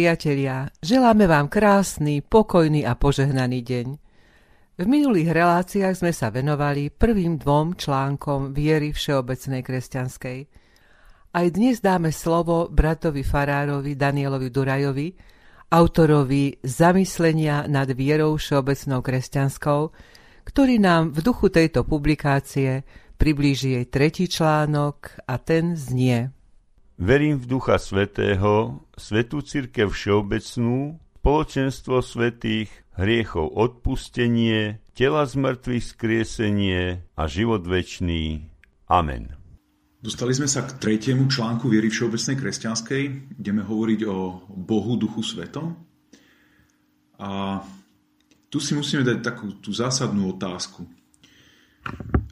priatelia, želáme vám krásny, pokojný a požehnaný deň. V minulých reláciách sme sa venovali prvým dvom článkom viery všeobecnej kresťanskej. Aj dnes dáme slovo bratovi Farárovi Danielovi Durajovi, autorovi Zamyslenia nad vierou všeobecnou kresťanskou, ktorý nám v duchu tejto publikácie priblíži jej tretí článok a ten znie – Verím v Ducha Svetého, Svetú Církev Všeobecnú, spoločenstvo svetých, hriechov odpustenie, tela zmrtvých skriesenie a život večný. Amen. Dostali sme sa k tretiemu článku viery všeobecnej kresťanskej. Ideme hovoriť o Bohu Duchu Svetom. A tu si musíme dať takú tú zásadnú otázku.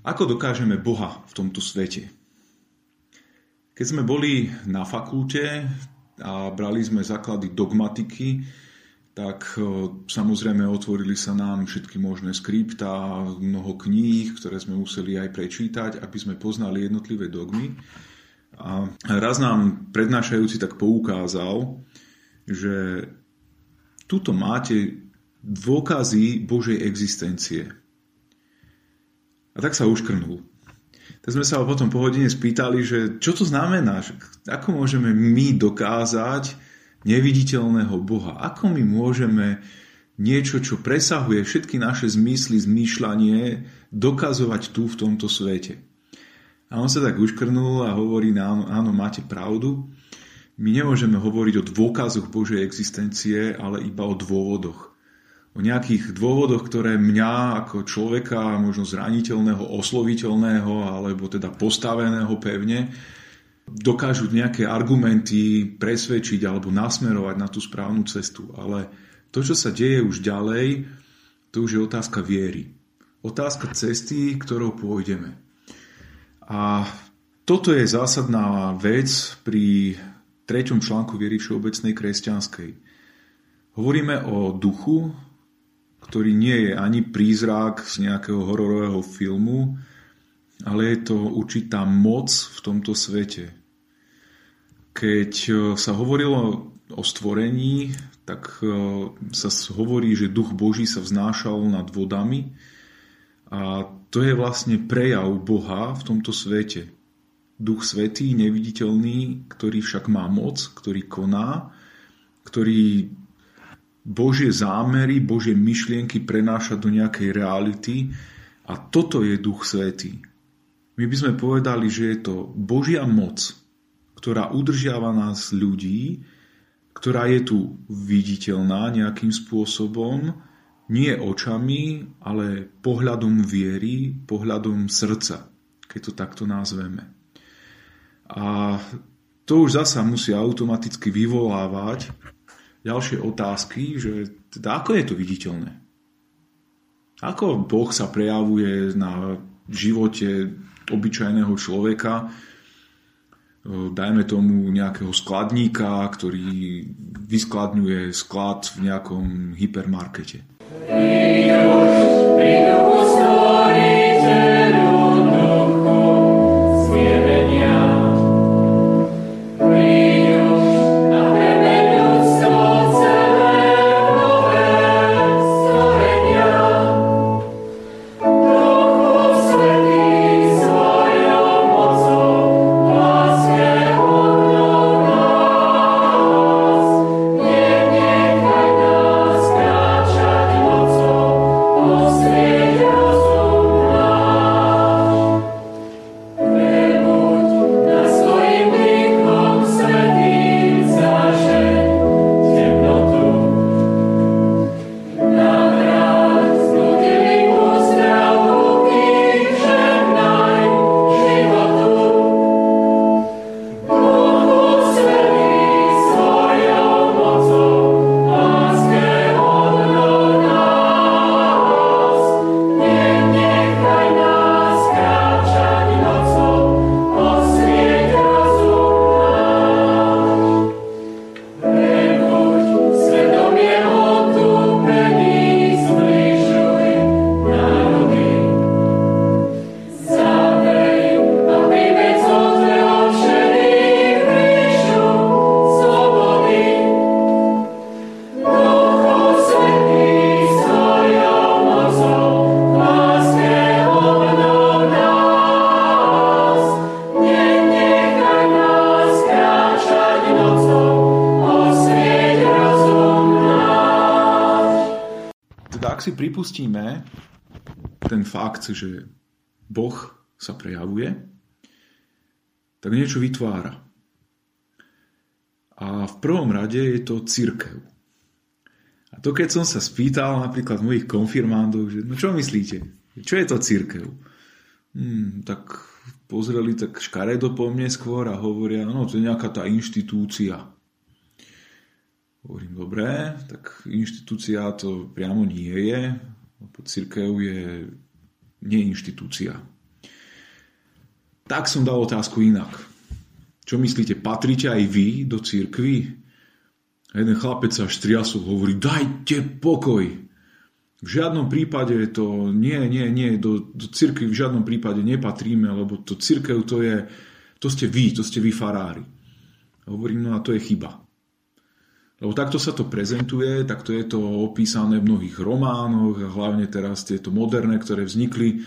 Ako dokážeme Boha v tomto svete? Keď sme boli na fakulte a brali sme základy dogmatiky, tak e, samozrejme otvorili sa nám všetky možné skripta, mnoho kníh, ktoré sme museli aj prečítať, aby sme poznali jednotlivé dogmy. A raz nám prednášajúci tak poukázal, že tuto máte dôkazy Božej existencie. A tak sa uškrnul tak sme sa ho potom po hodine spýtali, že čo to znamená, že ako môžeme my dokázať neviditeľného Boha, ako my môžeme niečo, čo presahuje všetky naše zmysly, zmýšľanie, dokazovať tu v tomto svete. A on sa tak uškrnul a hovorí, áno, áno, máte pravdu. My nemôžeme hovoriť o dôkazoch Božej existencie, ale iba o dôvodoch o nejakých dôvodoch, ktoré mňa ako človeka, možno zraniteľného, osloviteľného alebo teda postaveného pevne, dokážu nejaké argumenty presvedčiť alebo nasmerovať na tú správnu cestu. Ale to, čo sa deje už ďalej, to už je otázka viery. Otázka cesty, ktorou pôjdeme. A toto je zásadná vec pri treťom článku viery všeobecnej kresťanskej. Hovoríme o duchu, ktorý nie je ani prízrak z nejakého hororového filmu, ale je to určitá moc v tomto svete. Keď e, sa hovorilo o stvorení, tak e, sa hovorí, že duch Boží sa vznášal nad vodami a to je vlastne prejav Boha v tomto svete. Duch Svetý, neviditeľný, ktorý však má moc, ktorý koná, ktorý Božie zámery, Božie myšlienky prenášať do nejakej reality a toto je Duch Svetý. My by sme povedali, že je to Božia moc, ktorá udržiava nás ľudí, ktorá je tu viditeľná nejakým spôsobom, nie očami, ale pohľadom viery, pohľadom srdca, keď to takto nazveme. A to už zasa musí automaticky vyvolávať ďalšie otázky, že teda ako je to viditeľné? Ako Boh sa prejavuje na živote obyčajného človeka, dajme tomu nejakého skladníka, ktorý vyskladňuje sklad v nejakom hypermarkete. si pripustíme ten fakt, že Boh sa prejavuje, tak niečo vytvára. A v prvom rade je to církev. A to keď som sa spýtal napríklad mojich konfirmandov, že no čo myslíte, čo je to církev? Hmm, tak pozreli tak škaredo po mne skôr a hovoria, no to je nejaká tá inštitúcia. Hovorím, dobre, tak inštitúcia to priamo nie je, církev je nie inštitúcia. Tak som dal otázku inak. Čo myslíte, patríte aj vy do církvy? A jeden chlapec sa až hovorí, dajte pokoj. V žiadnom prípade to, nie, nie, nie, do, do církvy v žiadnom prípade nepatríme, lebo to církev to je, to ste vy, to ste vy farári. A hovorím, no a to je chyba. Lebo takto sa to prezentuje, takto je to opísané v mnohých románoch, hlavne teraz tieto moderné, ktoré vznikli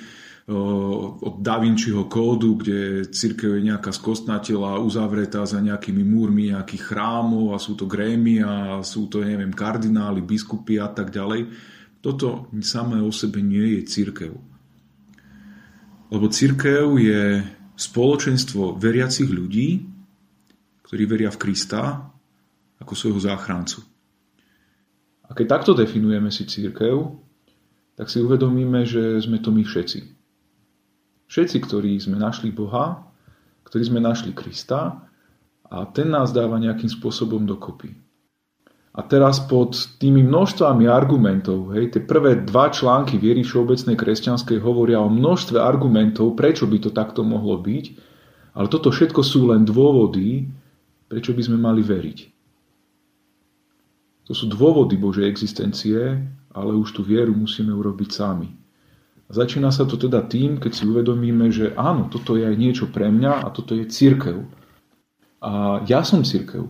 od Da Vinciho kódu, kde církev je nejaká skostnatela uzavretá za nejakými múrmi nejakých chrámov a sú to grémy a sú to, neviem, kardináli, biskupy a tak ďalej. Toto samé o sebe nie je církev. Lebo církev je spoločenstvo veriacich ľudí, ktorí veria v Krista ako svojho záchrancu. A keď takto definujeme si církev, tak si uvedomíme, že sme to my všetci. Všetci, ktorí sme našli Boha, ktorí sme našli Krista a ten nás dáva nejakým spôsobom dokopy. A teraz pod tými množstvami argumentov, hej, tie prvé dva články viery všeobecnej kresťanskej hovoria o množstve argumentov, prečo by to takto mohlo byť, ale toto všetko sú len dôvody, prečo by sme mali veriť. To sú dôvody Božej existencie, ale už tú vieru musíme urobiť sami. A začína sa to teda tým, keď si uvedomíme, že áno, toto je aj niečo pre mňa a toto je církev. A ja som církev.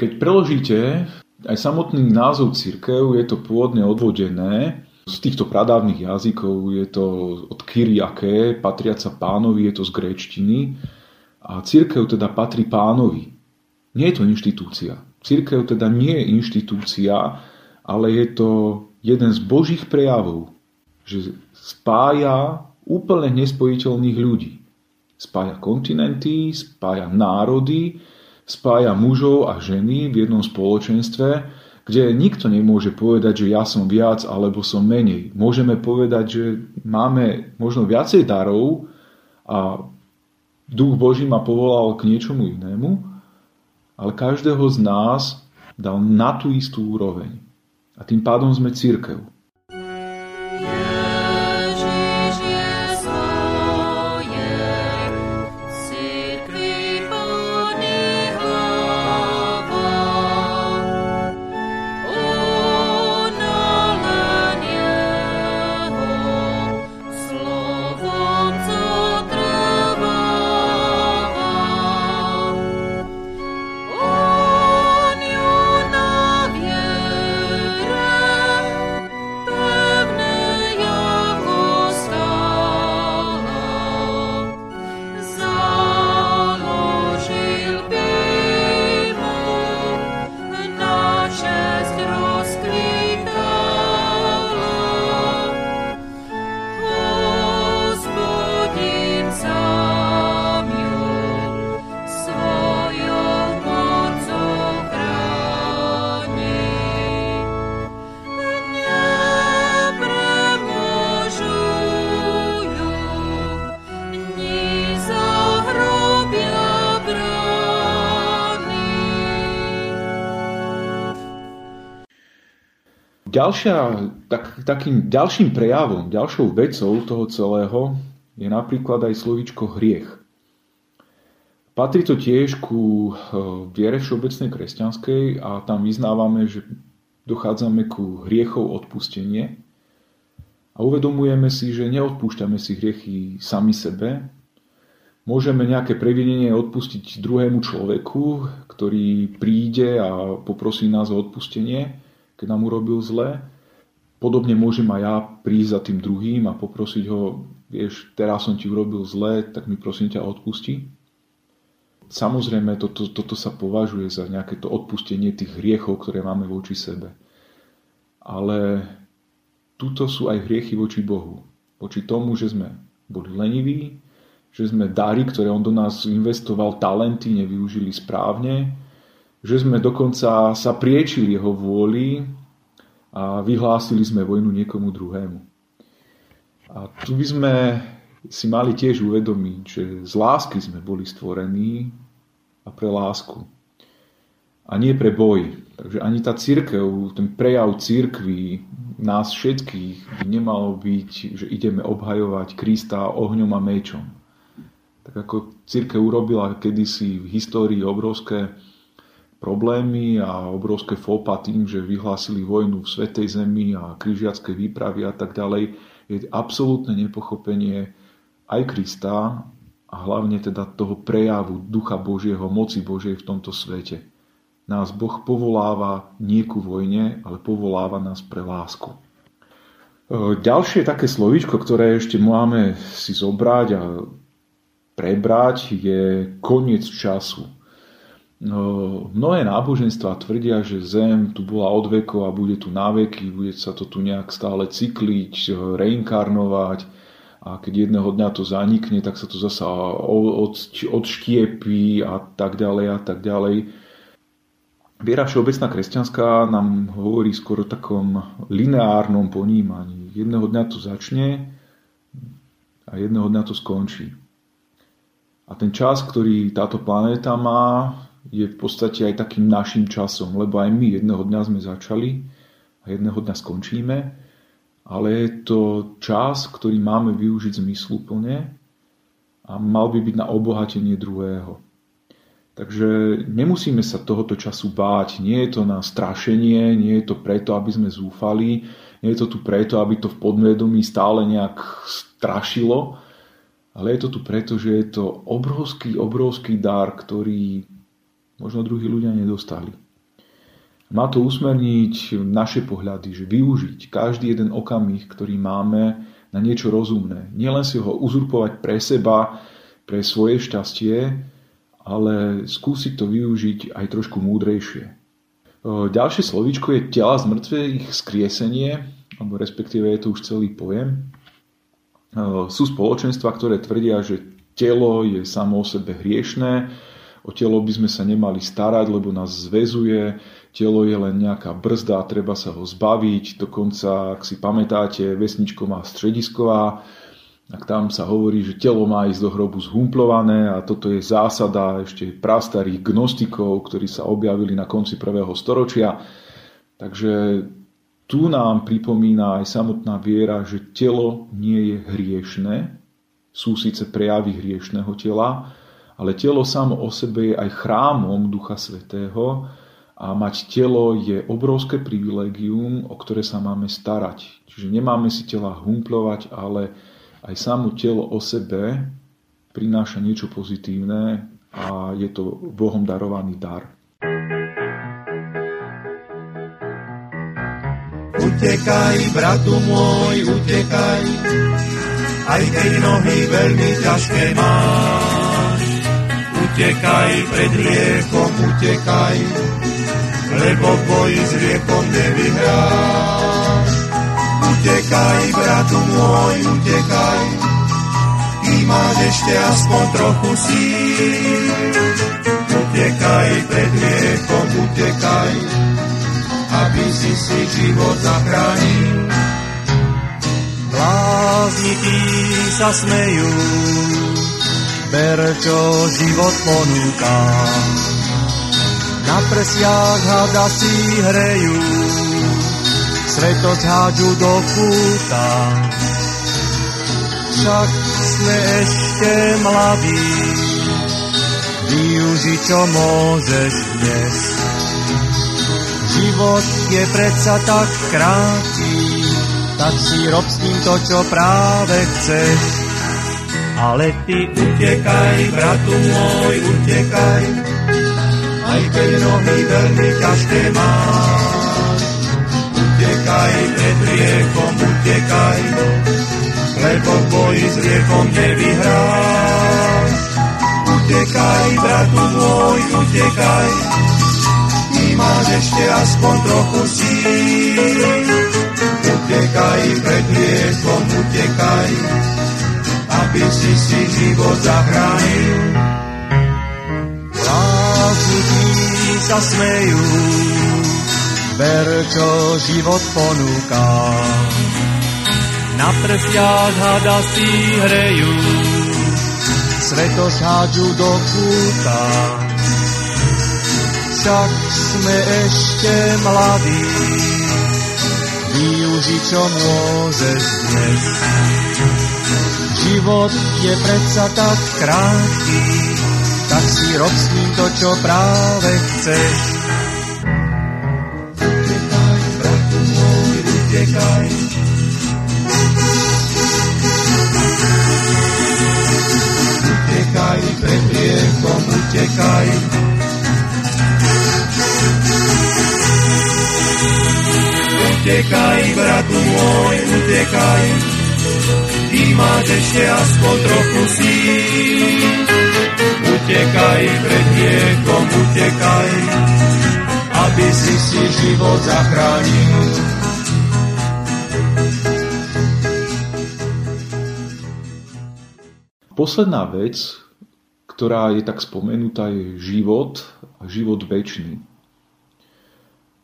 Keď preložíte aj samotný názov církev, je to pôvodne odvodené z týchto pradávnych jazykov, je to od Kyriake, patriaca pánovi, je to z gréčtiny. A církev teda patrí pánovi. Nie je to inštitúcia. Církev teda nie je inštitúcia, ale je to jeden z božích prejavov, že spája úplne nespojiteľných ľudí. Spája kontinenty, spája národy, spája mužov a ženy v jednom spoločenstve, kde nikto nemôže povedať, že ja som viac alebo som menej. Môžeme povedať, že máme možno viacej darov a duch Boží ma povolal k niečomu inému, ale každého z nás dal na tú istú úroveň. A tým pádom sme církev. Ďalšia, tak, takým ďalším prejavom, ďalšou vecou toho celého je napríklad aj slovičko hriech. Patrí to tiež ku eh, viere všeobecnej kresťanskej a tam vyznávame, že dochádzame ku hriechov odpustenie a uvedomujeme si, že neodpúšťame si hriechy sami sebe. Môžeme nejaké previnenie odpustiť druhému človeku, ktorý príde a poprosí nás o odpustenie, keď nám urobil zle. Podobne môžem aj ja prísť za tým druhým a poprosiť ho, vieš, teraz som ti urobil zle, tak mi prosím ťa odpusti. Samozrejme, toto, toto sa považuje za nejaké to odpustenie tých hriechov, ktoré máme voči sebe. Ale tuto sú aj hriechy voči Bohu. Voči tomu, že sme boli leniví, že sme dary, ktoré on do nás investoval, talenty, nevyužili správne, že sme dokonca sa priečili jeho vôli a vyhlásili sme vojnu niekomu druhému. A tu by sme si mali tiež uvedomiť, že z lásky sme boli stvorení a pre lásku. A nie pre boj. Takže ani tá církev, ten prejav církvy nás všetkých by nemalo byť, že ideme obhajovať Krista ohňom a mečom. Tak ako církev urobila kedysi v histórii obrovské problémy a obrovské fopa tým, že vyhlásili vojnu v Svetej Zemi a križiacké výpravy a tak ďalej, je absolútne nepochopenie aj Krista a hlavne teda toho prejavu Ducha Božieho, moci Božej v tomto svete. Nás Boh povoláva nie ku vojne, ale povoláva nás pre lásku. E, ďalšie také slovíčko, ktoré ešte máme si zobrať a prebrať, je koniec času. No, mnohé náboženstva tvrdia, že Zem tu bola od vekov a bude tu na veky, bude sa to tu nejak stále cykliť, reinkarnovať a keď jedného dňa to zanikne, tak sa to zasa odštiepí a tak ďalej a tak ďalej. Viera všeobecná kresťanská nám hovorí skoro o takom lineárnom ponímaní. Jedného dňa to začne a jedného dňa to skončí. A ten čas, ktorý táto planéta má, je v podstate aj takým našim časom, lebo aj my jedného dňa sme začali a jedného dňa skončíme, ale je to čas, ktorý máme využiť zmysluplne a mal by byť na obohatenie druhého. Takže nemusíme sa tohoto času báť. Nie je to na strašenie, nie je to preto, aby sme zúfali, nie je to tu preto, aby to v podvedomí stále nejak strašilo, ale je to tu preto, že je to obrovský, obrovský dar, ktorý možno druhí ľudia nedostali. Má to usmerniť naše pohľady, že využiť každý jeden okamih, ktorý máme na niečo rozumné. Nielen si ho uzurpovať pre seba, pre svoje šťastie, ale skúsiť to využiť aj trošku múdrejšie. Ďalšie slovíčko je tela z mŕtvych skriesenie, alebo respektíve je to už celý pojem. Sú spoločenstva, ktoré tvrdia, že telo je samo o sebe hriešné, O telo by sme sa nemali starať, lebo nás zväzuje, telo je len nejaká brzda, treba sa ho zbaviť. Dokonca, ak si pamätáte, vesničko má stredisková, tak tam sa hovorí, že telo má ísť do hrobu zhumplované a toto je zásada ešte prastarých gnostikov, ktorí sa objavili na konci prvého storočia. Takže tu nám pripomína aj samotná viera, že telo nie je hriešne, sú síce prejavy hriešného tela, ale telo samo o sebe je aj chrámom Ducha Svetého a mať telo je obrovské privilegium, o ktoré sa máme starať. Čiže nemáme si tela humplovať, ale aj samo telo o sebe prináša niečo pozitívne a je to Bohom darovaný dar. Utekaj, bratu môj, utekaj, aj keď nohy veľmi ťažké máš utekaj pred riekom, utekaj, lebo v boji s riekom nevyhráš. Utekaj, bratu môj, utekaj, ty máš ešte aspoň trochu síl. Utekaj pred riekom, utekaj, aby si si život zachránil. Blázni sa smejú, ber, čo život ponúka. Na prsiach hada si hrejú, svetosť hádžu do kúta. Však sme ešte mladí, využi čo môžeš dnes. Život je predsa tak krátky, tak si rob s ním to, čo práve chceš. Ale ty utekaj, bratu môj, utekaj, aj keď nohy veľmi ťažké máš. Utekaj pred riekom, utekaj, lebo v boji s riekom nevyhráš. Utekaj, bratu môj, utekaj, ty máš ešte aspoň trochu síl. Utekaj, pred hriechom utekaj, aby si si život zachránil. Lásky sa smejú, ver, čo život ponúka. Na prstiach hada si hrejú, sveto hádžu do kúta. Však sme ešte mladí, využi čo môžeš dnes. Život je predsa tak krátky, tak si rob s ním to, čo práve chceš. Utekaj, bratu môj, utekaj, utekaj, pred hriechom utekaj. Utekaj, bratu môj, utekaj, ty máš ešte aspoň trochu síl. Utekaj, pred hriechom utekaj, aby si si život zachránil. Posledná vec, ktorá je tak spomenutá, je život a život väčší.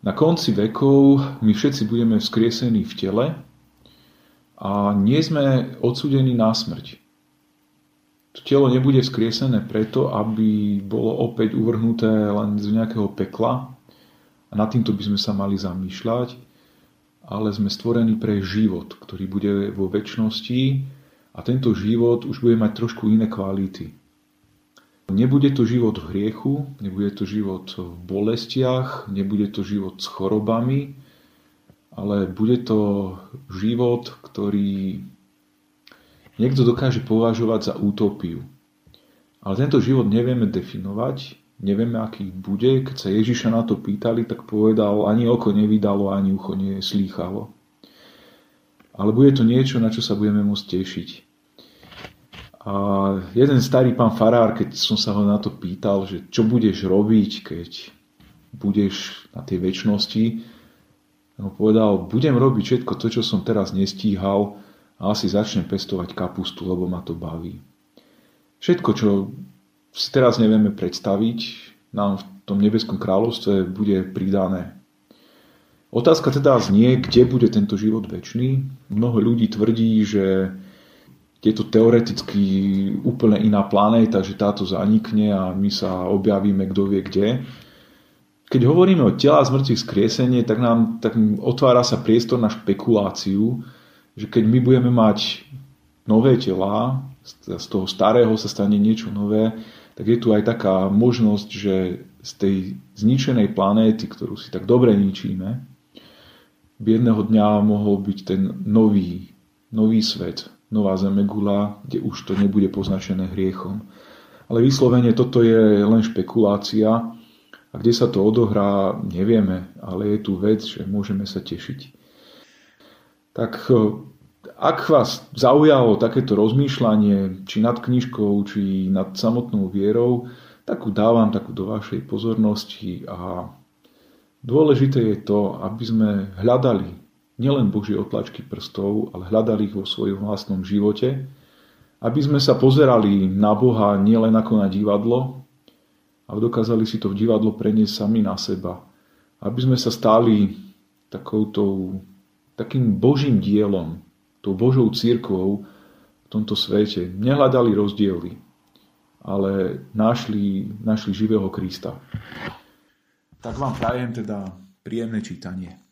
Na konci vekov my všetci budeme vzkriesení v tele a nie sme odsudení na smrť. To telo nebude vzkriesené preto, aby bolo opäť uvrhnuté len z nejakého pekla a nad týmto by sme sa mali zamýšľať, ale sme stvorení pre život, ktorý bude vo väčšnosti a tento život už bude mať trošku iné kvality. Nebude to život v hriechu, nebude to život v bolestiach, nebude to život s chorobami, ale bude to život, ktorý niekto dokáže považovať za utopiu. Ale tento život nevieme definovať, nevieme, aký bude. Keď sa Ježiša na to pýtali, tak povedal, ani oko nevydalo, ani ucho neslýchalo. Ale bude to niečo, na čo sa budeme môcť tešiť. A jeden starý pán Farár, keď som sa ho na to pýtal, že čo budeš robiť, keď budeš na tej väčšnosti, on povedal, budem robiť všetko to, čo som teraz nestíhal a asi začnem pestovať kapustu, lebo ma to baví. Všetko, čo si teraz nevieme predstaviť, nám v tom nebeskom kráľovstve bude pridané. Otázka teda znie, kde bude tento život väčší. Mnoho ľudí tvrdí, že je to teoreticky úplne iná planéta, že táto zanikne a my sa objavíme kto vie kde. Keď hovoríme o tela z mŕtvych skriesenie, tak nám tak otvára sa priestor na špekuláciu, že keď my budeme mať nové tela, z toho starého sa stane niečo nové, tak je tu aj taká možnosť, že z tej zničenej planéty, ktorú si tak dobre ničíme, by jedného dňa mohol byť ten nový, nový svet, nová zemegula, kde už to nebude poznačené hriechom. Ale vyslovene toto je len špekulácia a kde sa to odohrá, nevieme, ale je tu vec, že môžeme sa tešiť. Tak e, ak vás zaujalo takéto rozmýšľanie, či nad knižkou, či nad samotnou vierou, tak ju dávam takú do vašej pozornosti a dôležité je to, aby sme hľadali nielen Božie otlačky prstov, ale hľadali ich vo svojom vlastnom živote, aby sme sa pozerali na Boha nielen ako na divadlo, ale dokázali si to v divadlo preniesť sami na seba. Aby sme sa stali takouto, takým Božím dielom, tou Božou církvou v tomto svete. Nehľadali rozdiely, ale našli, našli živého Krista. Tak vám prajem teda príjemné čítanie.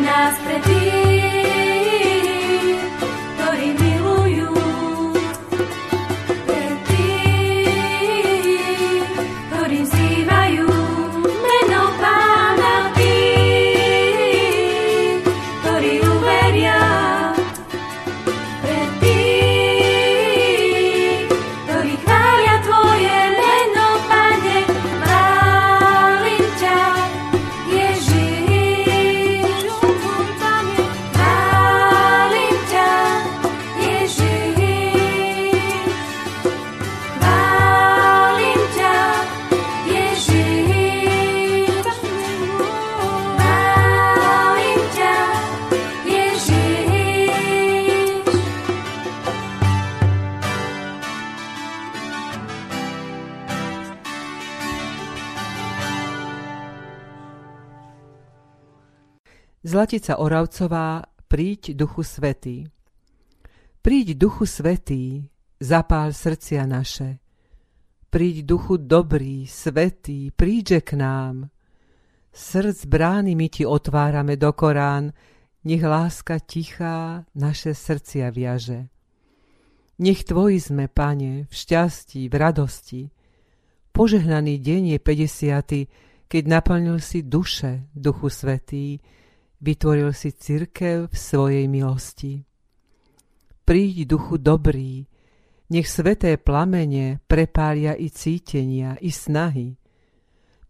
Boh pripravené pre nás, Zlatica Oravcová, príď Duchu Svetý. Príď Duchu Svetý, zapál srdcia naše. Príď Duchu dobrý, svetý, príďže k nám. Srdc brány my ti otvárame do Korán, nech láska tichá naše srdcia viaže. Nech tvoji sme, pane, v šťastí, v radosti. Požehnaný deň je 50. keď naplnil si duše, Duchu Svetý, vytvoril si cirkev v svojej milosti. Príď, Duchu dobrý, nech sveté plamene prepália i cítenia, i snahy.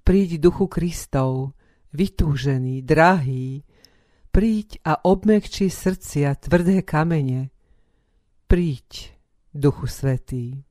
Príď, Duchu Kristov, vytúžený, drahý, príď a obmekči srdcia tvrdé kamene. Príď, Duchu Svetý.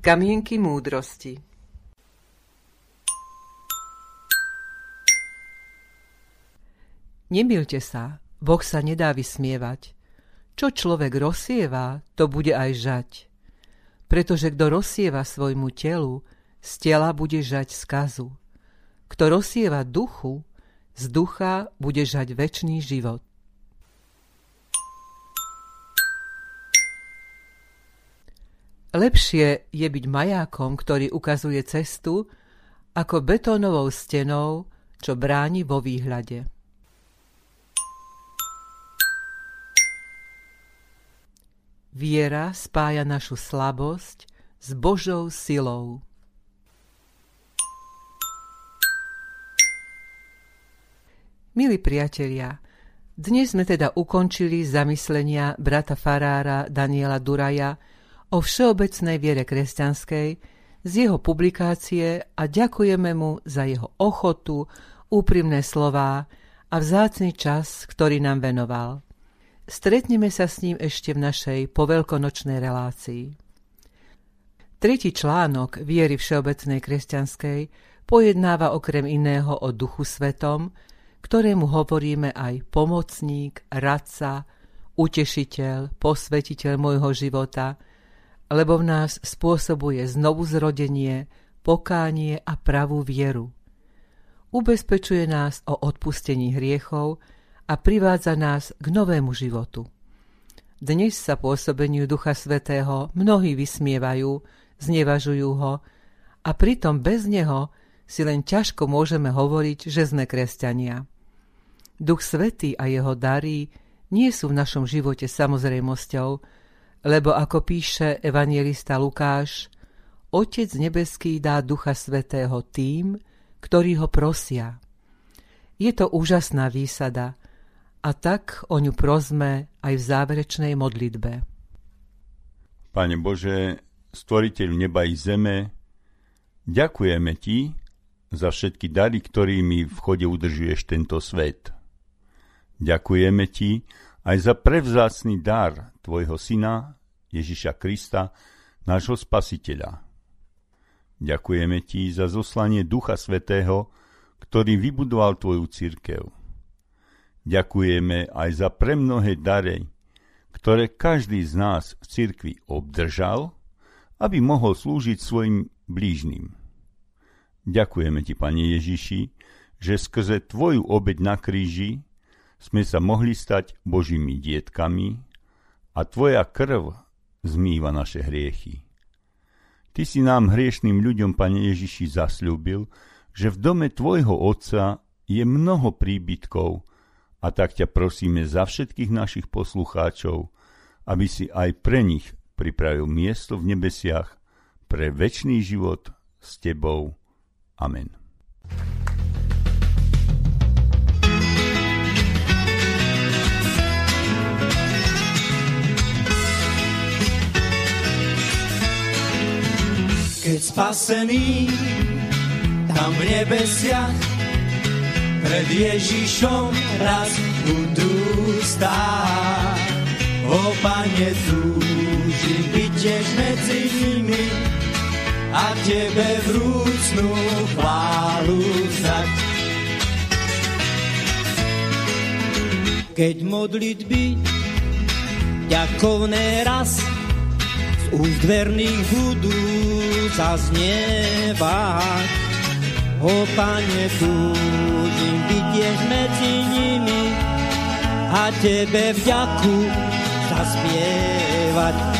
Kamienky múdrosti Nemilte sa, Boh sa nedá vysmievať. Čo človek rozsieva, to bude aj žať. Pretože kto rozsieva svojmu telu, z tela bude žať skazu. Kto rozsieva duchu, z ducha bude žať väčší život. Lepšie je byť majákom, ktorý ukazuje cestu, ako betónovou stenou, čo bráni vo výhľade. Viera spája našu slabosť s Božou silou. Milí priatelia, dnes sme teda ukončili zamyslenia brata farára Daniela Duraja o všeobecnej viere kresťanskej z jeho publikácie a ďakujeme mu za jeho ochotu, úprimné slová a vzácny čas, ktorý nám venoval. Stretneme sa s ním ešte v našej poveľkonočnej relácii. Tretí článok viery všeobecnej kresťanskej pojednáva okrem iného o duchu svetom, ktorému hovoríme aj pomocník, radca, utešiteľ, posvetiteľ môjho života – lebo v nás spôsobuje znovu zrodenie, pokánie a pravú vieru. Ubezpečuje nás o odpustení hriechov a privádza nás k novému životu. Dnes sa pôsobeniu Ducha Svetého mnohí vysmievajú, znevažujú ho a pritom bez neho si len ťažko môžeme hovoriť, že sme kresťania. Duch Svetý a jeho dary nie sú v našom živote samozrejmosťou, lebo ako píše evangelista Lukáš, Otec nebeský dá Ducha Svetého tým, ktorí ho prosia. Je to úžasná výsada a tak o ňu prosme aj v záverečnej modlitbe. Pane Bože, stvoriteľ neba i zeme, ďakujeme Ti za všetky dary, ktorými v chode udržuješ tento svet. Ďakujeme Ti aj za prevzácný dar Tvojho Syna, Ježiša Krista, nášho Spasiteľa. Ďakujeme Ti za zoslanie Ducha Svetého, ktorý vybudoval Tvoju církev. Ďakujeme aj za premnohé dary, ktoré každý z nás v cirkvi obdržal, aby mohol slúžiť svojim blížnym. Ďakujeme Ti, Pane Ježiši, že skrze Tvoju obeď na kríži sme sa mohli stať Božími dietkami a Tvoja krv zmýva naše hriechy. Ty si nám hriešným ľuďom, Pane Ježiši, zasľúbil, že v dome tvojho otca je mnoho príbytkov a tak ťa prosíme za všetkých našich poslucháčov, aby si aj pre nich pripravil miesto v nebesiach pre väčší život s tebou. Amen. Spasený tam v nebesiach pred Ježišom raz budú stáť. O Pane, túžim byť tiež medzi nimi a Tebe vrúcnú chválu vzdať. Keď modlitby ďakovné raz z úst verných budú zaznievať, O Pane, túžim byť medzi nimi a Tebe vďaku zaspievať.